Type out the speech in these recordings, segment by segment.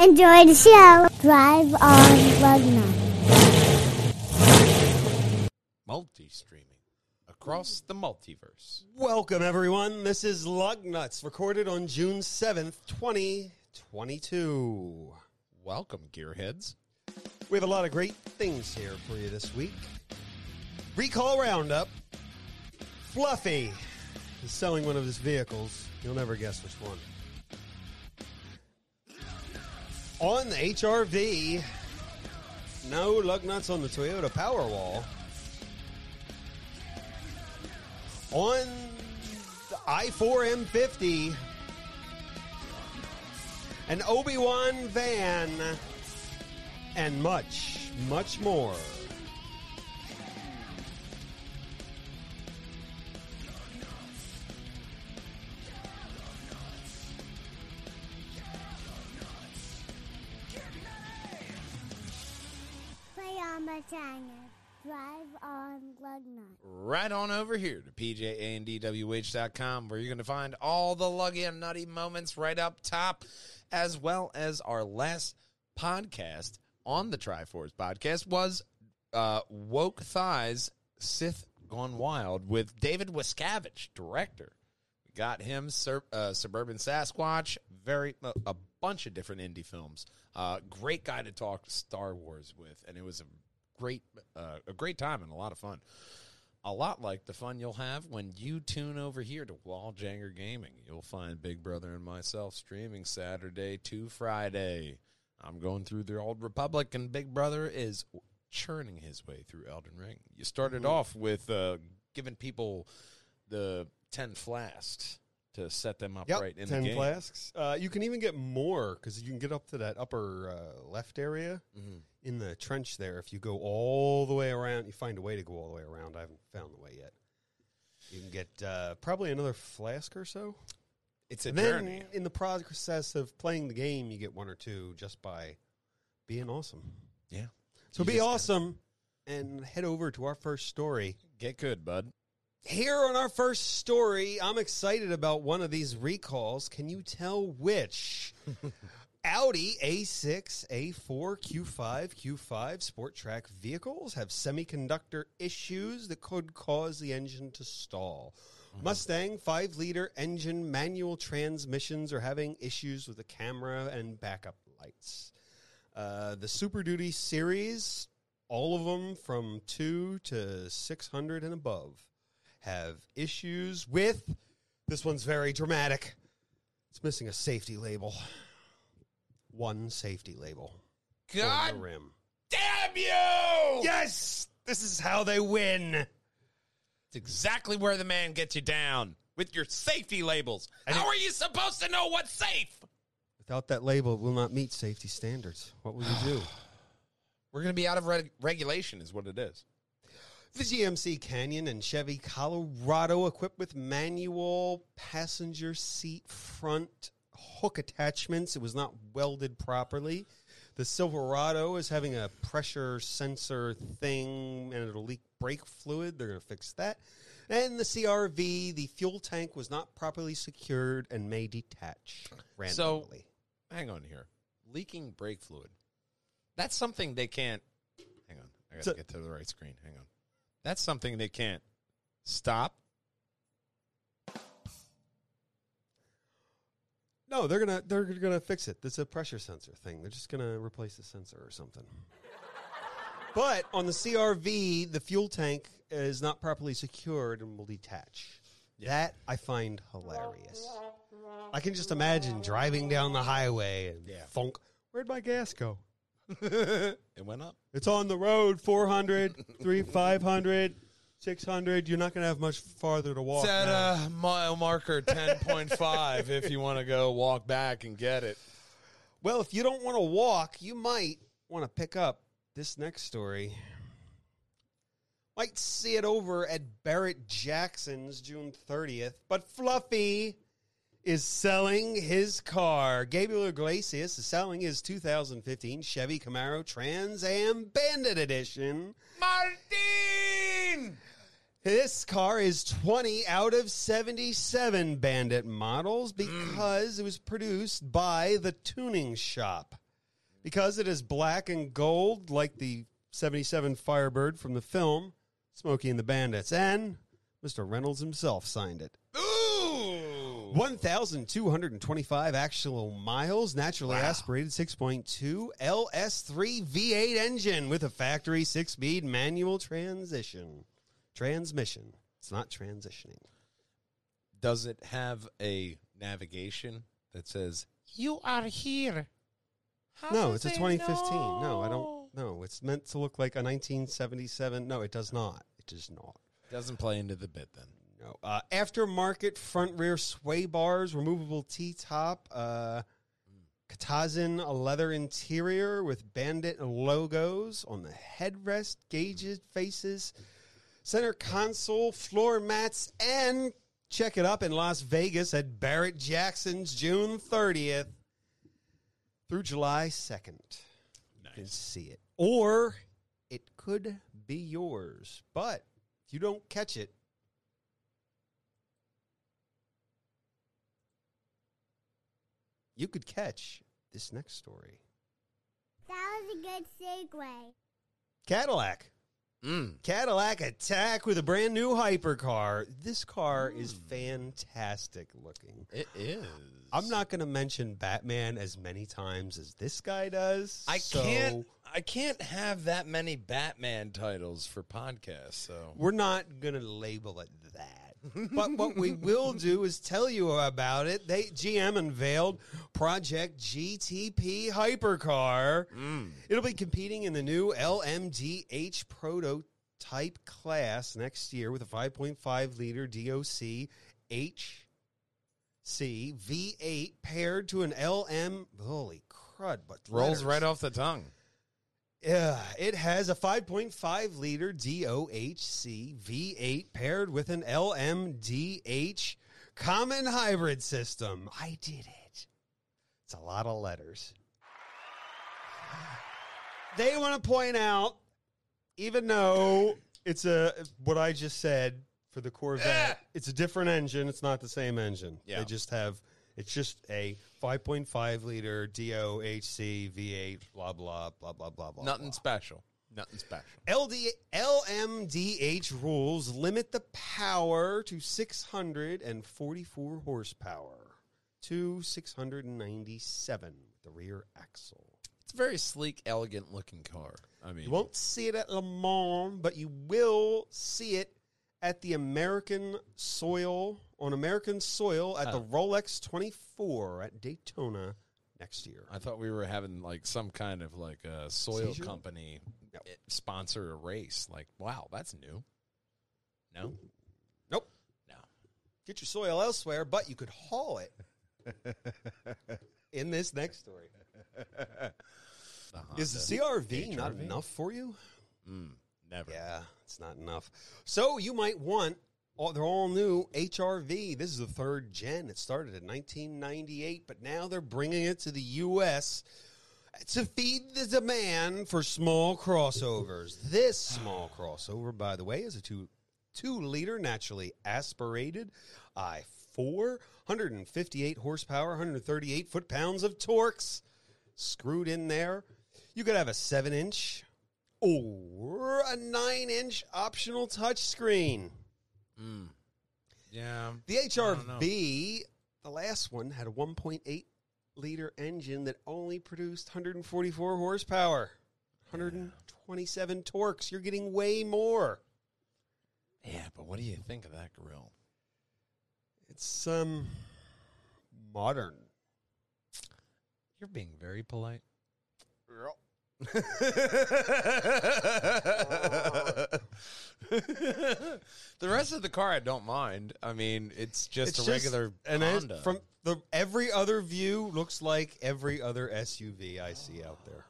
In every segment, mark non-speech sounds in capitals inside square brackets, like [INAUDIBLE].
Enjoy the show. Drive on Lugnutz. multi-streaming across the multiverse. Welcome, everyone. This is Lugnutz, recorded on June 7th, 2022. Welcome, gearheads. We have a lot of great things here for you this week. Recall Roundup. Fluffy is selling one of his vehicles. You'll never guess which one. On the HRV, no lug nuts on the Toyota Powerwall. On the i4 M50, an Obi Wan van, and much, much more. Drive on Lugnutz. Right on over here to pjandwh.com where you're going to find all the luggy and nutty moments right up top, as well as our last podcast on the Triforce podcast was uh, Woke Thighs Sith Gone Wild with David Wiscavage, director. We got him, Sur- uh, Suburban Sasquatch, very a, a bunch of different indie films. Uh, great guy to talk Star Wars with, and it was a great uh, a great time and a lot of fun. A lot like the fun you'll have when you tune over here to Walljanger Gaming. You'll find Big Brother and myself streaming Saturday to Friday. I'm going through the Old Republic, and Big Brother is churning his way through Elden Ring. You started off with uh, giving people the 10 flasks to set them up Yep, right in 10 the game. flasks. Uh, you can even get more because you can get up to that upper uh, left area Mhm. In the trench there. If you go all the way around, you find a way to go all the way around. I haven't found the way yet. You can get uh, probably another flask or so. It's a And then journey. in the process of playing the game, you get one or two just by being awesome. Yeah. So You be gotta- awesome and head over to our first story. Get good, bud. Here on our first story, I'm excited about one of these recalls. Can you tell which? [LAUGHS] Audi A6, A4, Q5, Q5 Sportback vehicles have semiconductor issues that could cause the engine to stall. Mustang 5 liter engine manual transmissions are having issues with the camera and backup lights. Uh, the Super Duty series, all of them from 2 to 600 and above, have issues with this one's very dramatic. It's missing a safety label. One safety label. on God the rim. damn you! Yes! This is how they win. It's exactly where the man gets you down with your safety labels. How are you supposed to know what's safe? Without that label, it will not meet safety standards. What will you do? [SIGHS] We're going to be out of reg- regulation, is what it is. The GMC Canyon and Chevy Colorado equipped with manual passenger seat front hook attachments. It was not welded properly. The Silverado is having a pressure sensor thing and it'll leak brake fluid. They're going to fix that. And the CRV, the fuel tank was not properly secured and may detach So- randomly. Hang on here. Leaking brake fluid. That's something they can't. Hang on. I got to So- get to the right screen. Hang on. That's something they can't stop. No, they're gonna they're gonna fix it. It's a pressure sensor thing. They're just gonna replace the sensor or something. [LAUGHS] but on the CRV, the fuel tank is not properly secured and will detach. That I find hilarious. I can just imagine driving down the highway and Yeah. funk. Where'd my gas go? [LAUGHS] it went up. It's on the road, 400, 3, 500, 600. You're not going to have much farther to walk. It's at now. uh, mile marker [LAUGHS] 10.5 if you want to go walk back and get it. Well, if you don't want to walk, you might want to pick up this next story. Might see it over at Barrett Jackson's June 30th, but Fluffy is selling his car. Gabriel Iglesias is selling his 2015 Chevy Camaro Trans Am Bandit Edition. Martin! This car is 20 out of 77 Bandit models mm. because it was produced by the tuning shop. Because it is black and gold, like the 77 Firebird from the film Smokey and the Bandits. And Mr. Reynolds himself signed it. Ooh. 1,225 actual miles, naturally Wow. aspirated 6.2 LS3 V8 engine with a factory six speed manual transition. Transmission. It's not transitioning. Does it have a navigation that says "You are here"? How no, it's a it 2015. No, I don't. No, it's meant to look like a 1977. No, it does not. It does not. Doesn't play into the bit then. No. Uh, aftermarket front rear sway bars, removable T top, uh, Katzkin a leather interior with bandit logos on the headrest, gauges, faces, center console, floor mats, and check it up in Las Vegas at Barrett Jackson's June 30th through July 2nd. You can see it. Or it could be yours. But if you don't catch it, you could catch this next story. That was a good segue. Cadillac. Mm. Cadillac attack with a brand new hypercar. This car is fantastic looking. It is. I'm not going to mention Batman as many times as this guy does. I so can't. I can't have that many Batman titles for podcasts. So We're not going to label it that. But what we will do is tell you about it. They GM unveiled Project GTP hypercar. Mm. It'll be competing in the new LMDH prototype class next year with a 5.5 liter DOC HC V8 paired to an LM. Holy crud! But rolls right off the tongue. Yeah, it has a 5.5 liter DOHC V8 paired with an LMDH common hybrid system. I did it. It's a lot of letters. They want to point out, even though it's a what I just said for the Corvette, it's a different engine. It's not the same engine. Yeah. They just have. It's just a 5.5 liter DOHC V8. Blah blah blah blah blah blah. Nothing blah. special. Nothing special. LD, LMDH rules limit the power to 644 horsepower to 697 with the rear axle. It's a very sleek, elegant looking car. I mean, You won't see it at Le Mans, but you will see it at the American soil on American soil at the Oh. Rolex 24 at Daytona next year. I thought we were having like some kind of like a soil Seizure? company eh, sponsor a race. Like, wow, that's new. No, Nope. no. Get your soil elsewhere, but you could haul it in this next story. Is the CRV not HRV? enough for you? Mm, never. Yeah, it's not enough. So you might want all, they're all new HRV. This is the third gen. It started in 1998, but now they're bringing it to the U.S. to feed the demand for small crossovers. This small crossover, by the way, is a two two liter naturally aspirated i four, 158 horsepower, 138 foot pounds of torques screwed in there. You could have a seven inch or a nine inch optional touchscreen. Mm. Yeah. The. HRV, the last one, had a 1.8 liter engine that only produced 144 horsepower, 127 torques. You're getting way more. Yeah, but what do you think of that grill? It's um modern. You're being very polite. The rest of the car, I don't mind. I mean, it's just It's a regular and Honda. from the every other view looks like every other SUV I see out there.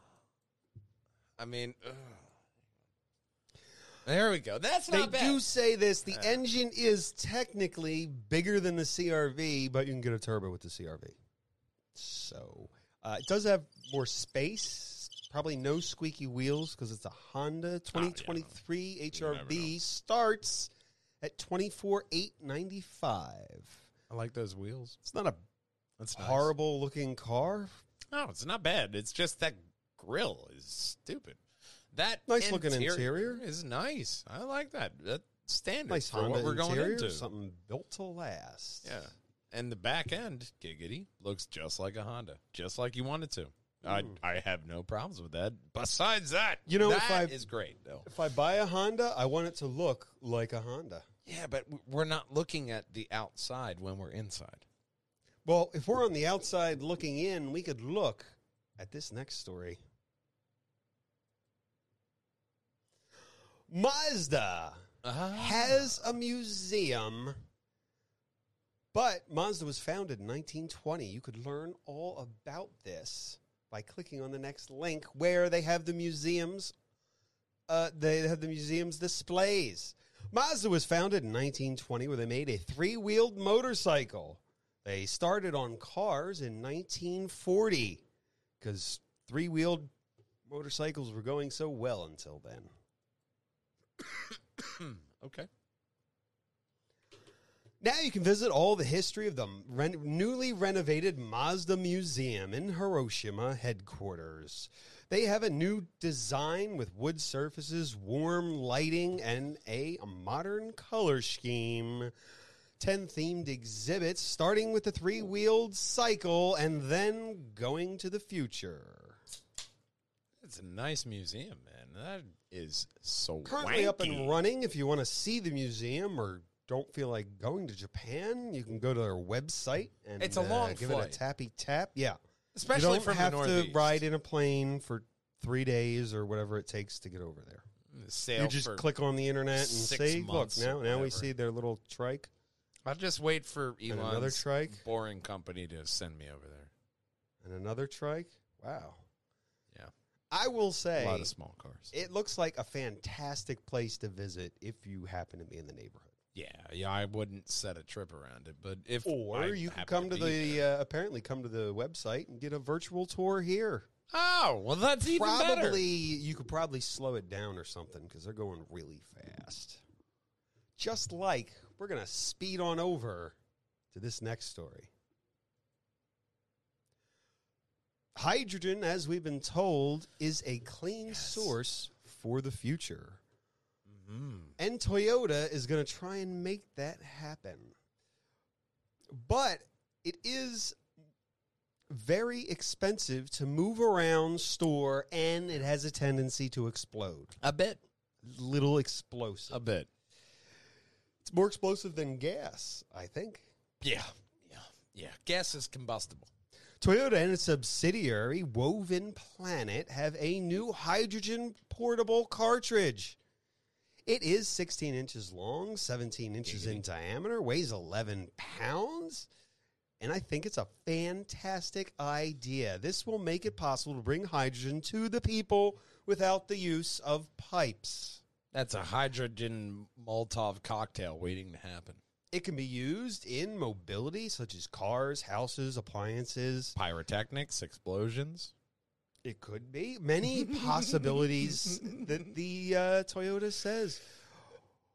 I mean, ugh. there we go. That's They not bad. do say this: the engine is technically bigger than the CRV, but you can get a turbo with the CRV. So uh, it does have more space. Probably no squeaky wheels because it's a Honda 2023 never know. HRV starts at twenty four eight ninety five. I like those wheels. It's not a That's nice. horrible looking car. No, it's not bad. It's just that grill is stupid. That Nice looking interior. is nice. I like that. That's standard Nice for Honda what we're going into. something built to last. Yeah. And the back end, giggity, looks just like a Honda, just like you want it to. I hmm. I have no problems with that. Besides that, You know, that if I- is great though. If I buy a Honda, I want it to look like a Honda. Yeah, but w- we're not looking at the outside when we're inside. Well, if we're on the outside looking in, we could look at this next story. Mazda ah. has a museum, but Mazda was founded in 1920. You could learn all about this by clicking on the next link where they have the museums. Uh, they have the museum's displays. Mazda was founded in 1920, where they made a three-wheeled motorcycle. They started on cars in 1940 because three-wheeled motorcycles were going so well until then. [COUGHS] Okay. Now you can visit all the history of the ren- newly renovated Mazda Museum in Hiroshima headquarters. They have a new design with wood surfaces, warm lighting, and a modern color scheme. 10 themed exhibits, starting with the three wheeled cycle and then going to the future. It's a nice museum, man. That is so Currently up and running. If you want to see the museum or don't feel like going to Japan, you can go to their website and It's a uh, long give it a tappy tap. Yeah, especially you don't have the to ride in a plane for three days or whatever it takes to get over there. You just click on the internet and say, "Look, now now we see their little trike I'll just wait for and another trike boring company to send me over there. and another trike." Wow. Yeah. I will say, a lot of small cars. it looks like a fantastic place to visit if you happen to be in the neighborhood. Yeah, yeah. I wouldn't set a trip around it, but if Or I you can come to, be the uh, apparently come to the website and get a virtual tour here. oh, well, that's even probably better. you could probably slow it down or something because they're going really fast. Just like we're gonna speed on over to this next story. Hydrogen, as we've been told, is a clean Yes. source for the future. Mhm. And Toyota is going to try and make that happen. But it is very expensive to move around, store, and it has a tendency to explode. A bit, Little explosive. a bit. It's more explosive than gas, I think. Yeah, yeah, yeah. Gas is combustible. Toyota and its subsidiary, Woven Planet, have a new hydrogen portable cartridge. It is 16 inches long, 17 inches in mm-hmm. diameter, weighs 11 pounds, and I think it's a fantastic idea. This will make it possible to bring hydrogen to the people without the use of pipes. That's a hydrogen Molotov cocktail waiting to happen. It can be used in mobility, such as cars, houses, appliances. Pyrotechnics, explosions. It could be many possibilities that the uh, Toyota says.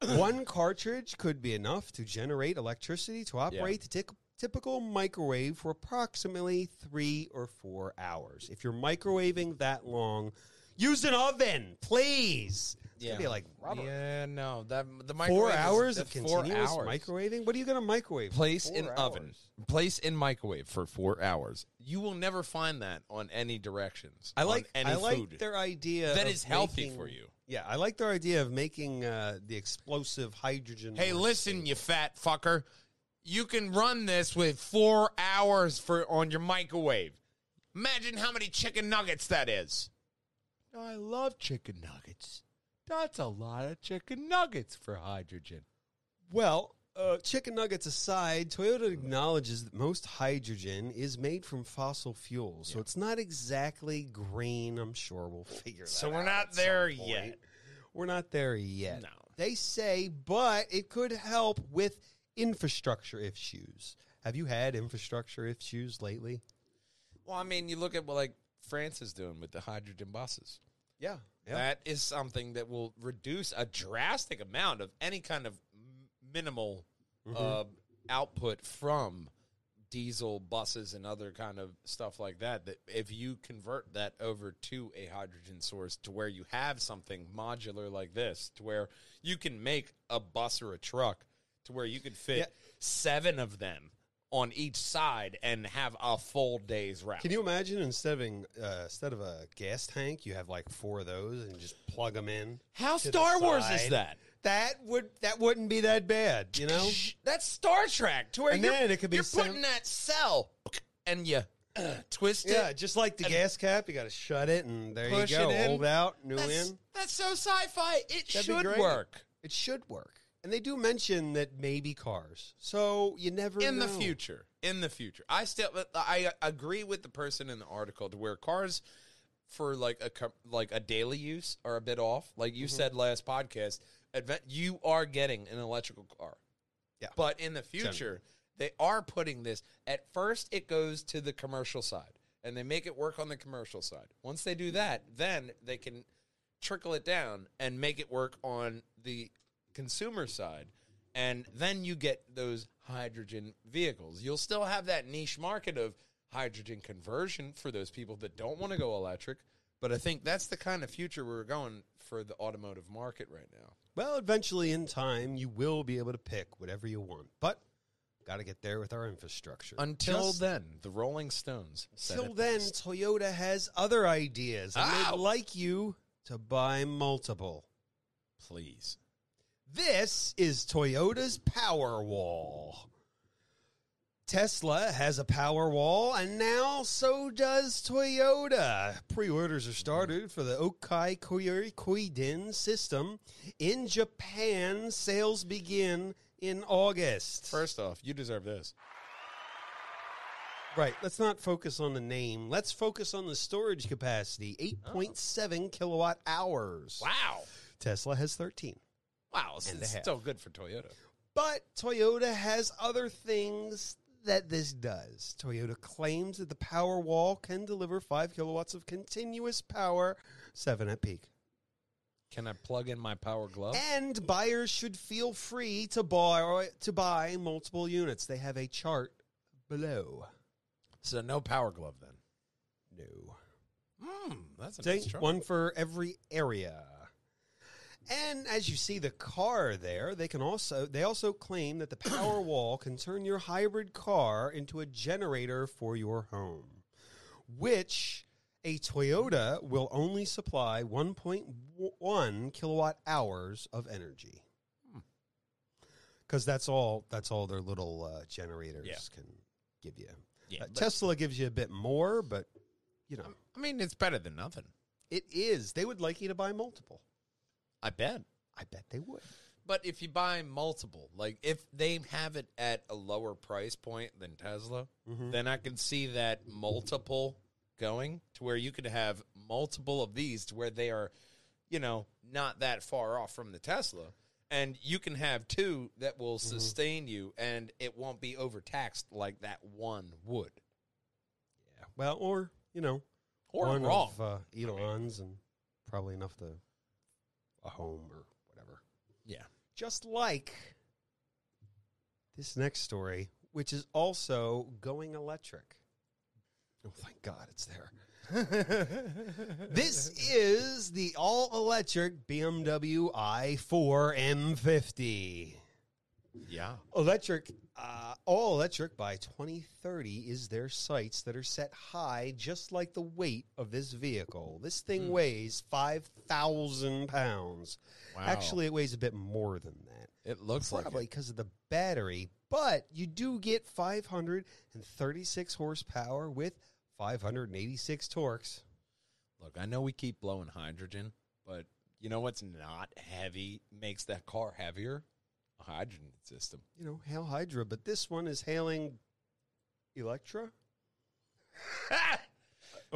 One cartridge could be enough to generate electricity to operate the tic- typical microwave for approximately three or four hours. If you're microwaving that long, use an oven, please. It's gonna be like Robert. Yeah, no. That the Four is- hours that's of four continuous hours. microwaving. What are you going to microwave? Place four in oven. hours? Place in microwave for four hours. You will never find that on any directions. I on like any I like food. their idea That of is healthy making- for you. Yeah, I like their idea of making uh, the explosive hydrogen. Hey, listen, stable. you fat fucker. You can run this with four hours for on your microwave. Imagine how many chicken nuggets that is. I love chicken nuggets. That's a lot of chicken nuggets for hydrogen. Well, uh, chicken nuggets aside, Toyota acknowledges that most hydrogen is made from fossil fuels, so it's not exactly green. I'm sure we'll figure that So we're out not at some there point. yet. We're not there yet. No. They say, but it could help with infrastructure issues. Have you had infrastructure issues lately? Well, I mean, you look at what like France is doing with the hydrogen buses. Yeah. That is something that will reduce a drastic amount of any kind of minimal Mm-hmm. uh, output from diesel buses and other kind of stuff like that that if you convert that over to a hydrogen source to where you have something modular like this to where you can make a bus or a truck to where you could fit Yeah. seven of them on each side and have a full day's route. Can you imagine instead of uh, instead of a gas tank, you have like four of those and just plug them in? How Star Wars is that? That would that wouldn't be that bad, you know? That's Star Trek. To where And you're, then it could be you're some- putting that cell and you uh, twist Yeah, it. Yeah, just like the gas cap, you got to shut it and there you go. Hold out, new That's, in. that's so sci-fi. It That'd should work It should work. And they do mention that maybe cars. So you never in the future. In the future, I still I agree with the person in the article to where cars for like a like a daily use are a bit off. Like you Mm-hmm. said last podcast, you are getting an electrical car. Yeah. But in the future, they are putting this. At first, it goes to the commercial side, and they make it work on the commercial side. Once they do that, then they can trickle it down and make it work on the consumer side. And then you get those hydrogen vehicles. You'll still have that niche market of hydrogen conversion for those people that don't want to go electric. But I think that's the kind of future we're going for the automotive market right now. Well, eventually in time, you will be able to pick whatever you want. But got to get there with our infrastructure. Until Just then, the Rolling Stones. Until then, best. Toyota has other ideas. And Ow! they'd like you to buy multiple. please. This is Toyota's Power Wall. Tesla has a power wall, and now so does Toyota. Pre-orders are started for the Okai Koyori Koiden system. In Japan, sales begin in August. First off, you deserve this. Right. Let's not focus on the name. Let's focus on the storage capacity 8.7 kilowatt hours. Wow. Tesla has 13. Wow. It's it's still good for Toyota. But Toyota has other things that this does. Toyota claims that the Power Wall can deliver 5 kilowatts of continuous power, 7 at peak. Can I plug in my power glove? And buyers should feel free to buy to buy multiple units. They have a chart below. So no power glove then. No. Hmm, that's a nice chart. one for every area. And as you see the car there, they can also they also claim that the [COUGHS] Powerwall can turn your hybrid car into a generator for your home, which a Toyota will only supply 1.1 kilowatt hours of energy. Hmm. Because that's all that's all their little uh, generators Yeah. can give you. Yeah, Uh, Tesla gives you a bit more, but you know I mean, it's better than nothing. it is. They would like you to buy multiple. I bet. I bet they would. But if you buy multiple, like if they have it at a lower price point than Tesla, Mm-hmm. then I can see that multiple going to where you could have multiple of these to where they are, you know, not that far off from the Tesla. And you can have two that will Mm-hmm. sustain you and it won't be overtaxed like that one would. Yeah. Well, or you know, Or one wrong. of uh, Elon's and probably enough to a home or whatever. yeah. Just like this next story, which is also going electric. Oh, thank God it's there. [LAUGHS] this is the all electric BMW i4 M50. Yeah. Electric, uh, all electric by 2030 is their sights that are set high, just like the weight of this vehicle. This thing weighs 5,000 pounds. Wow. Actually, it weighs a bit more than that. It looks like Probably it. because of the battery, but you do get 536 horsepower with 586 torques. Look, I know we keep blowing hydrogen, but you know what's not heavy makes that car heavier? A hydrogen system. You know, hail Hydra, but this one is hailing Electra. [LAUGHS]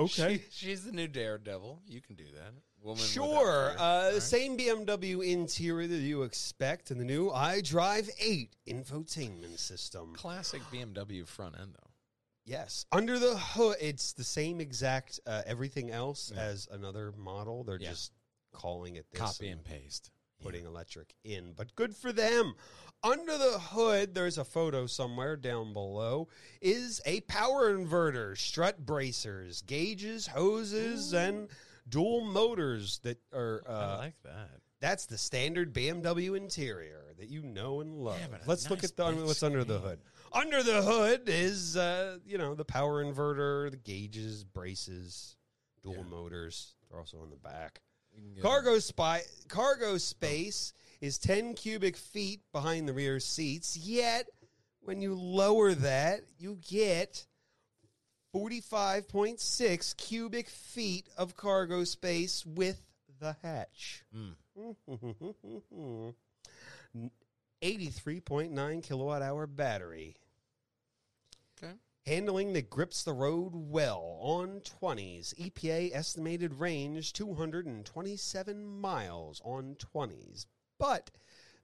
She- she's the new daredevil. You can do that. Woman Sure. Uh, All right. Same BMW interior that you expect in the new iDrive 8 infotainment system. Classic BMW front end, though. Yes. Under the hood, it's the same exact uh, everything else Yeah. as another model. They're Yeah. just calling it this. Copy and- and paste. Putting electric in, but good for them. Under the hood, there's a photo somewhere down below, is a power inverter, strut bracers, gauges, hoses, and dual motors that are. Uh, I like that. that's the standard BMW interior that you know and love. Yeah, Let's look at the, what's under the hood. Under the hood is, uh, you know, the power inverter, the gauges, braces, dual Yeah. motors. They're also on the back. We can get- Cargo spy, cargo space is 10 cubic feet behind the rear seats. Yet, when you lower that, you get 45.6 cubic feet of cargo space with the hatch. Mm. [LAUGHS] 83.9 kilowatt hour battery. Handling that grips the road well on 20s. EPA estimated range 227 miles on 20s. But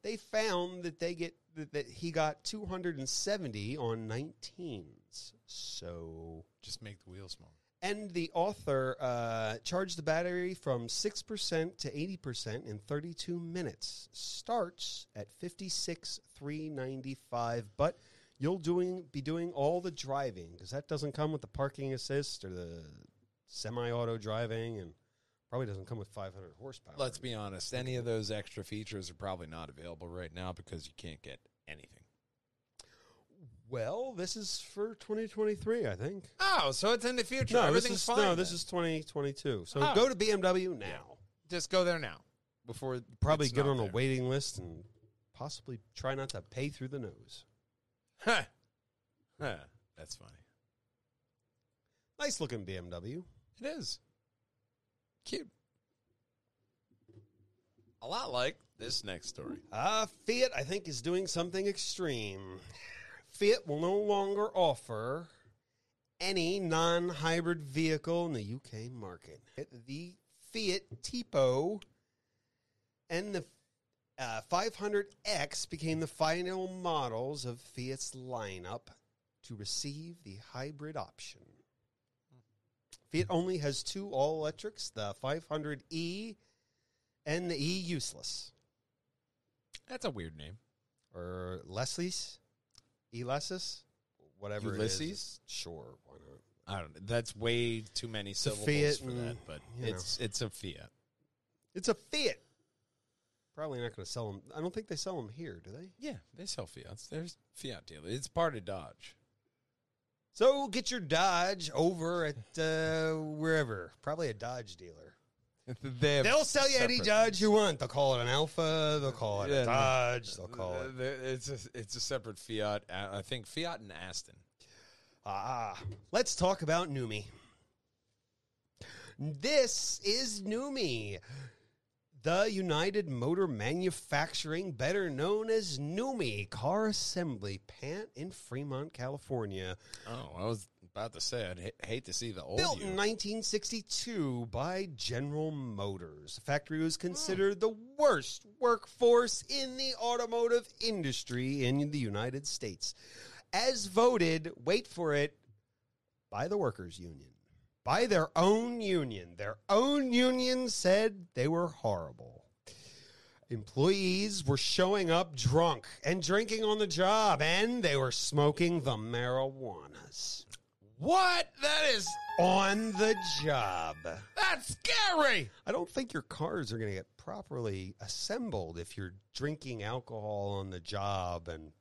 they found that they get that, he got 270 on 19s. So Just make the wheel smaller. and the author uh, charged the battery from 6% to 80% in 32 minutes. Starts at 56,395, but you'll doing be doing all the driving because that doesn't come with the parking assist or the semi-auto driving and probably doesn't come with 500 horsepower. Let's be honest. Any of those extra features are probably not available right now because you can't get anything. well, this is for 2023, I think. Oh, so it's in the future. No, this Everything's is fine. no, this is 2022. So Oh. go to BMW now. just go there now before probably get on a waiting list and possibly try not to pay through the nose. Huh. Huh. That's funny. Nice looking BMW. It is cute. A lot like this next story. Uh, Fiat, I think, is doing something extreme. Fiat will no longer offer any non hybrid vehicle in the UK market. The Fiat Tipo and the uh, 500X became the final models of Fiat's lineup to receive the hybrid option. Fiat only has two all electrics, the 500E and the E useless. That's a weird name. Or Leslie's? Ulysses? Whatever it is. Ulysses? Sure, why not? I don't know. That's way too many syllables Fiat for that, but you it's it's a Fiat. It's a Fiat. Probably not going to sell them. I don't think they sell them here, do they? Yeah, they sell Fiats. There's Fiat dealer. It's part of Dodge. So get your Dodge over at uh, wherever. Probably a Dodge dealer. [LAUGHS] they They'll sell you any Dodge you want. They'll call it an Alfa. They'll call it Yeah, a. Dodge. They'll call it. It's a, it's a separate Fiat. Uh, I think Fiat and Aston. Ah, let's talk about NUMMI. This is NUMMI, the United Motor Manufacturing, better known as NUMMI Car Assembly Plant in Fremont, California. Oh, I was about to say I'd ha- hate to see the old Built you. in 1962 by General Motors. The factory was considered the worst workforce in the automotive industry in the United States. As voted, wait for it, by the workers' union. By their own union. Their own union said they were horrible. Employees were showing up drunk and drinking on the job, and they were smoking the marijuanas What? That is on the job. that's scary. I don't think your cars are going to get properly assembled if you're drinking alcohol on the job and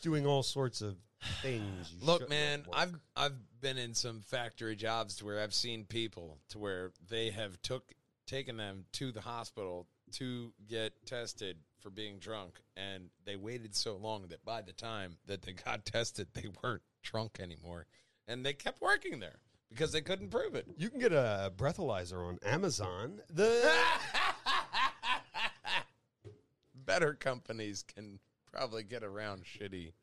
doing all sorts of things. You Look, man, work. I've I've been in some factory jobs to where I've seen people to where they have took taken them to the hospital to get tested for being drunk and they waited so long that by the time that they got [LAUGHS] tested they weren't drunk anymore and they kept working there because they couldn't prove it. you can get a breathalyzer on Amazon. The [LAUGHS] Better companies can probably get around shitty s-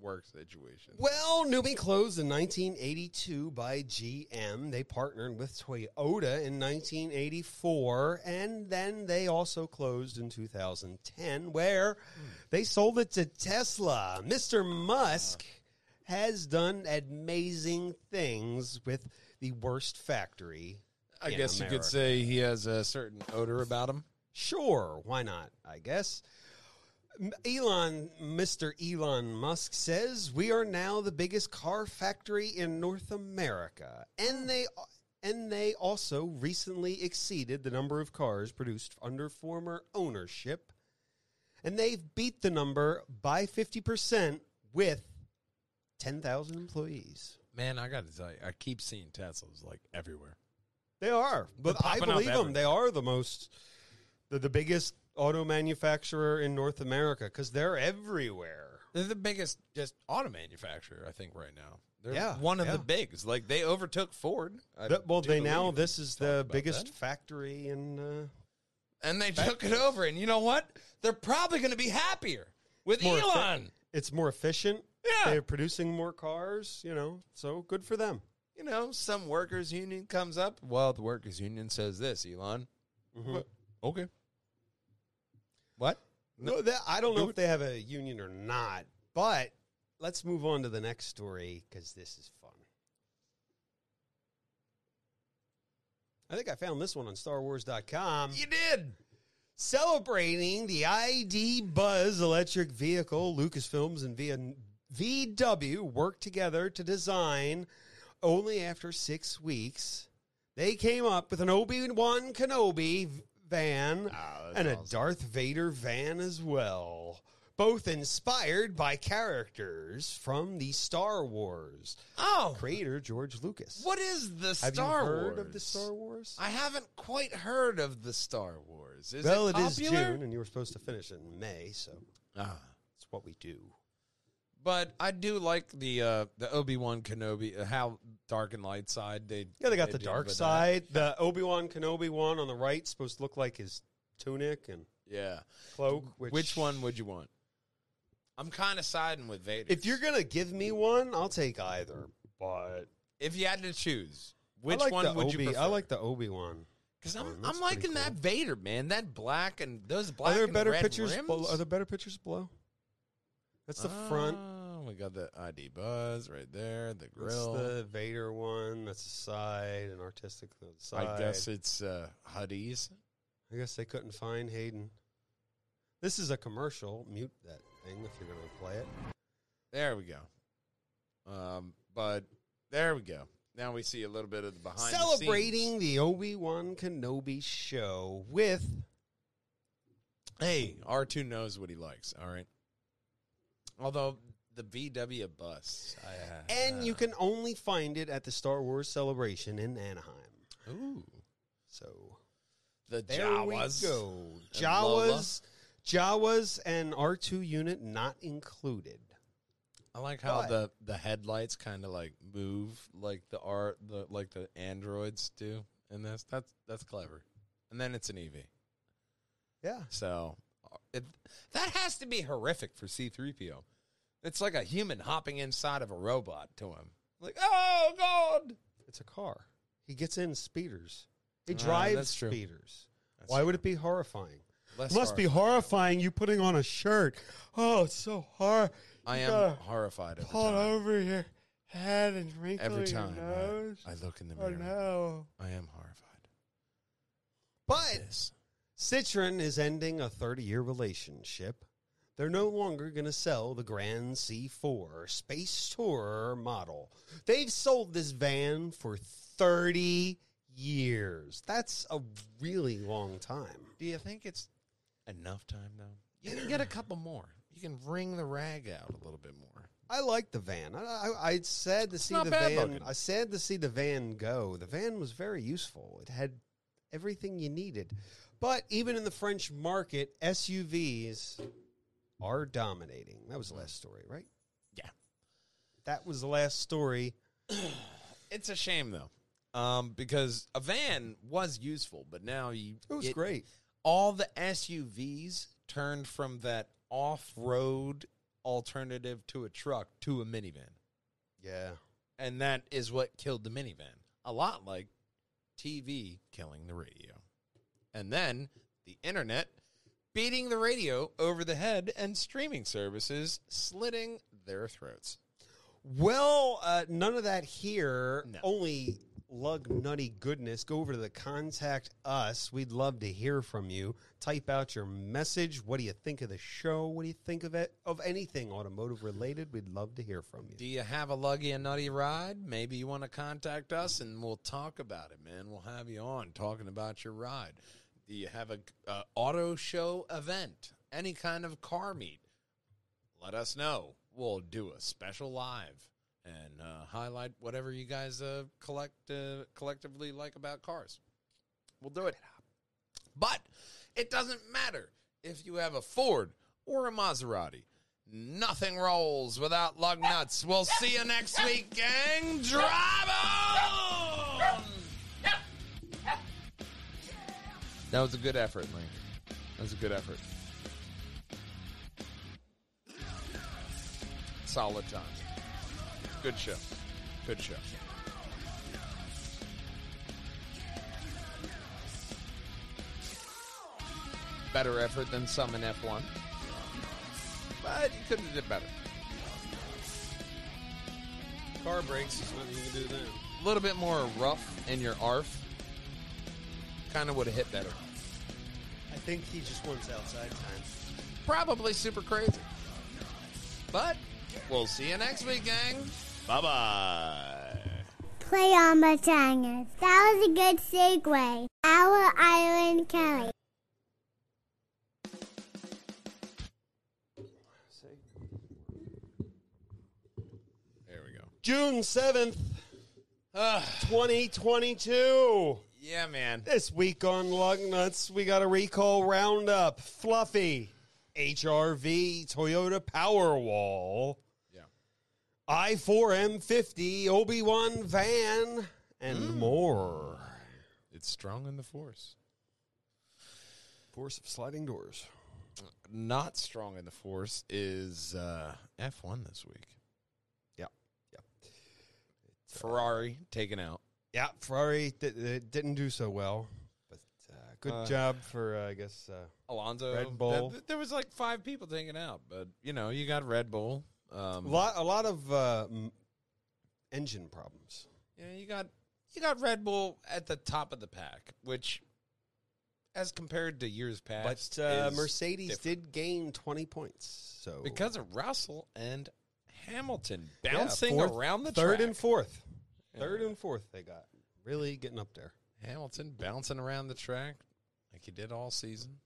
work situation. well, NUMMI closed in 1982 by GM. They partnered with Toyota in 1984, and then they also closed in 2010, where they sold it to Tesla. Mr. Musk has done amazing things with the worst factory. I guess you could say he has a certain odor about him. Sure, why not? I guess. Elon, Mr. Elon Musk says we are now the biggest car factory in North America, and they and they also recently exceeded the number of cars produced under former ownership, and they've beat the number by fifty percent with ten thousand employees. Man, I got to tell you, I keep seeing Teslas like everywhere. They are, but I believe them. everywhere. They are the most, the, the biggest auto manufacturer in North America because they're everywhere. They're the biggest just auto manufacturer, I think, right now. They're Yeah, one of yeah. the bigs. Like they overtook Ford. I well, they now this is the biggest that. factory in. Uh, and they took it over. And you know what? They're probably going to be happier with more Elon. it's more efficient. Yeah. they're producing more cars. You know, so good for them. you know, some workers' union comes up. Well, the workers' union says this, Elon. Mhm. What? Okay. What? No, that, I don't know if they have a union or not, but let's move on to the next story because this is fun. I think I found this one on StarWars.com. You did. Celebrating the ID Buzz electric vehicle, Lucasfilms and VW worked together to design only after six weeks. They came up with an Obi Wan Kenobi van Oh, and a Darth Vader van as well. Both inspired by characters from the Star Wars. Oh, Creator George Lucas. what is the Have Star you heard Wars? of the Star Wars? I haven't quite heard of the Star Wars. Is well, it it is? June, and you were supposed to finish it in May, so Ah. it's what we do. But I do like the uh, the Obi Wan Kenobi, uh, how dark and light side they. Yeah, they got the did dark with that. side. The Obi Wan Kenobi one on the right supposed to look like his tunic and Yeah. cloak. Which, Which one would you want? I'm kind of siding with Vader. If you're gonna give me one, I'll take either. But if you had to choose, which I like one the would Obi, you prefer? I like the Obi Wan. because I'm one. I'm liking that. Vader man, that black and those black. Are there and better red pictures? rims? Below, are there better pictures below? That's the front. We got the ID buzz right there. The grill. the Vader one. That's the side and artistic side. I guess it's uh, Huddies. I guess they couldn't find Hayden. This is a commercial. Mute that thing if you're going to play it. There we go. Um, but there we go. Now we see a little bit of the behind. Celebrating scenes. the Obi Wan Kenobi show with Hey, R two knows what he likes. All right. Although the VW bus, I, uh, And you can only find it at the Star Wars celebration in Anaheim. ooh So the there Jawas. we go. Jawas, Jawas, and R two unit not included. I like how But- the the headlights kind of like move like the art the like the androids do in this. That's that's clever. And then it's an EV. Yeah, So uh, it, that has to be horrific for C3PO. It's like a human hopping inside of a robot to him. Like, oh god. it's a car. He gets in speeders. He Ah, drives that's true. speeders. That's Why would it be horrifying? Less must be horrifying. you putting on a shirt. Oh, it's so hard. I am horrified every Pull time. over your head and wrinkle Every your time I- nose. I, look in the oh mirror. no! I am horrified. But This. Citroen is ending a 30 year relationship. They're no longer going to sell the Grand C4 Space Tourer model. They've sold this van for 30 years. That's a really long time. Do you think it's enough time though? You can get a [SIGHS] couple more. You can wring the rag out a little bit more. I like the van. I, I, I sad to see the van. looking. I sad to see the van go. The van was very useful. It had everything you needed. But even in the French market, SUVs are dominating. That was the last story, right? Yeah. That was the last story. [CLEARS THROAT] It's a shame though, um, because a van was useful, but now you It was great. All the SUVs turned from that off-road alternative to a truck to a minivan, Yeah. and that is what killed the minivan. A lot like TV killing the radio, and then the internet beating the radio over the head, and streaming services slitting their throats. Well, uh, none of that here. No. Only lug nutty goodness, go over to the contact us. We'd love to hear from you. Type out your message. What do you think of the show? What do you think of it? Of anything automotive related? We'd love to hear from you. Do you have a luggy and nutty ride? Maybe you want to contact us and we'll talk about it, man. We'll have you on talking about your ride. Do you have a, a auto show event? Any kind of car meet? Let us know. We'll do a special live and uh, highlight whatever you guys uh, collect uh, collectively like about cars. We'll do it. But it doesn't matter if you have a Ford or a Maserati. Nothing rolls without lug nuts. We'll see you next week, gang. Drive on! That was a good effort, Link. That was a good effort. Solid time. Good show. Good show. Better effort than some in F1. But you could have did better. Car brakes is what you can do then. A little bit more rough in your ARF. Kind of would have hit better. I think he just wants outside time. Probably super crazy. But we'll see you next week, gang. Bye bye. Play on my channel. That was a good segue. Our Island Kelly. There we go. June 7th, Uh, 2022. Yeah, man. This week on Lugnutz, we got a recall roundup. Fluffy, HR-V, Toyota Powerwall, Yeah. i4M50, Obi Wan van, and more. It's strong in the force. Force of sliding doors. Not strong in the force is uh, F1 this week. Yeah, yeah. Ferrari taken out. Yeah, Ferrari di- di- didn't do so well, but uh, good Uh, job for, uh, I guess, uh, Alonso. Red Bull. th- there was like five people taken out, but you know, you got Red Bull. Um, a lot, a lot of uh, m- engine problems. Yeah, you got you got Red Bull at the top of the pack, which, as compared to years past, But uh, is Mercedes different. did gain 20 points. So because of Russell and Hamilton Yeah, bouncing fourth- around the third track. and fourth. Third and fourth they got. Really getting up there. Hamilton bouncing around the track like he did all season.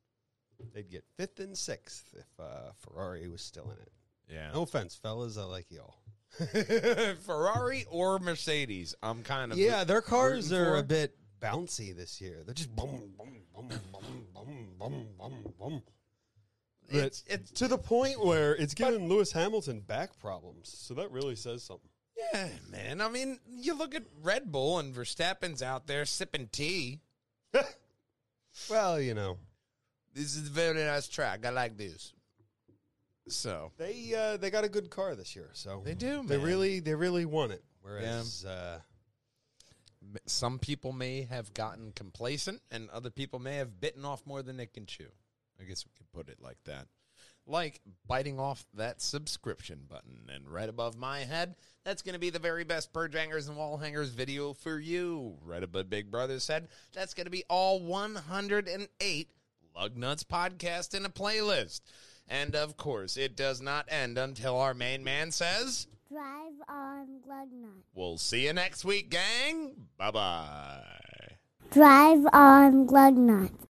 They'd get fifth and sixth if uh, Ferrari was still in it. Yeah, No offense, fellas. I like y'all. [LAUGHS] Ferrari or Mercedes. I'm kind of Yeah, their cars are a bit bouncy this year. They're just bum, bum, bum, bum, bum, bum, bum, bum. It's, it's to the point where it's giving Lewis Hamilton back problems. So that really says something. Yeah, man. I mean, you look at Red Bull and Verstappen's out there sipping tea. [LAUGHS] Well, you know, This is a very nice track. I like this. So they uh, they got a good car this year. So They do, They really they really won it. Whereas uh, some people may have gotten complacent, and other people may have bitten off more than they can chew. I guess we could put it like that. Like biting off that subscription button, and right above my head, that's going to be the very best purge hangers and wall hangers video for you. Right above Big Brother said, that's going to be all 108 Lugnutz podcast in a playlist. And of course, it does not end until our main man says, Drive on Lugnutz. We'll see you next week, gang. Bye bye. Drive on Lugnut.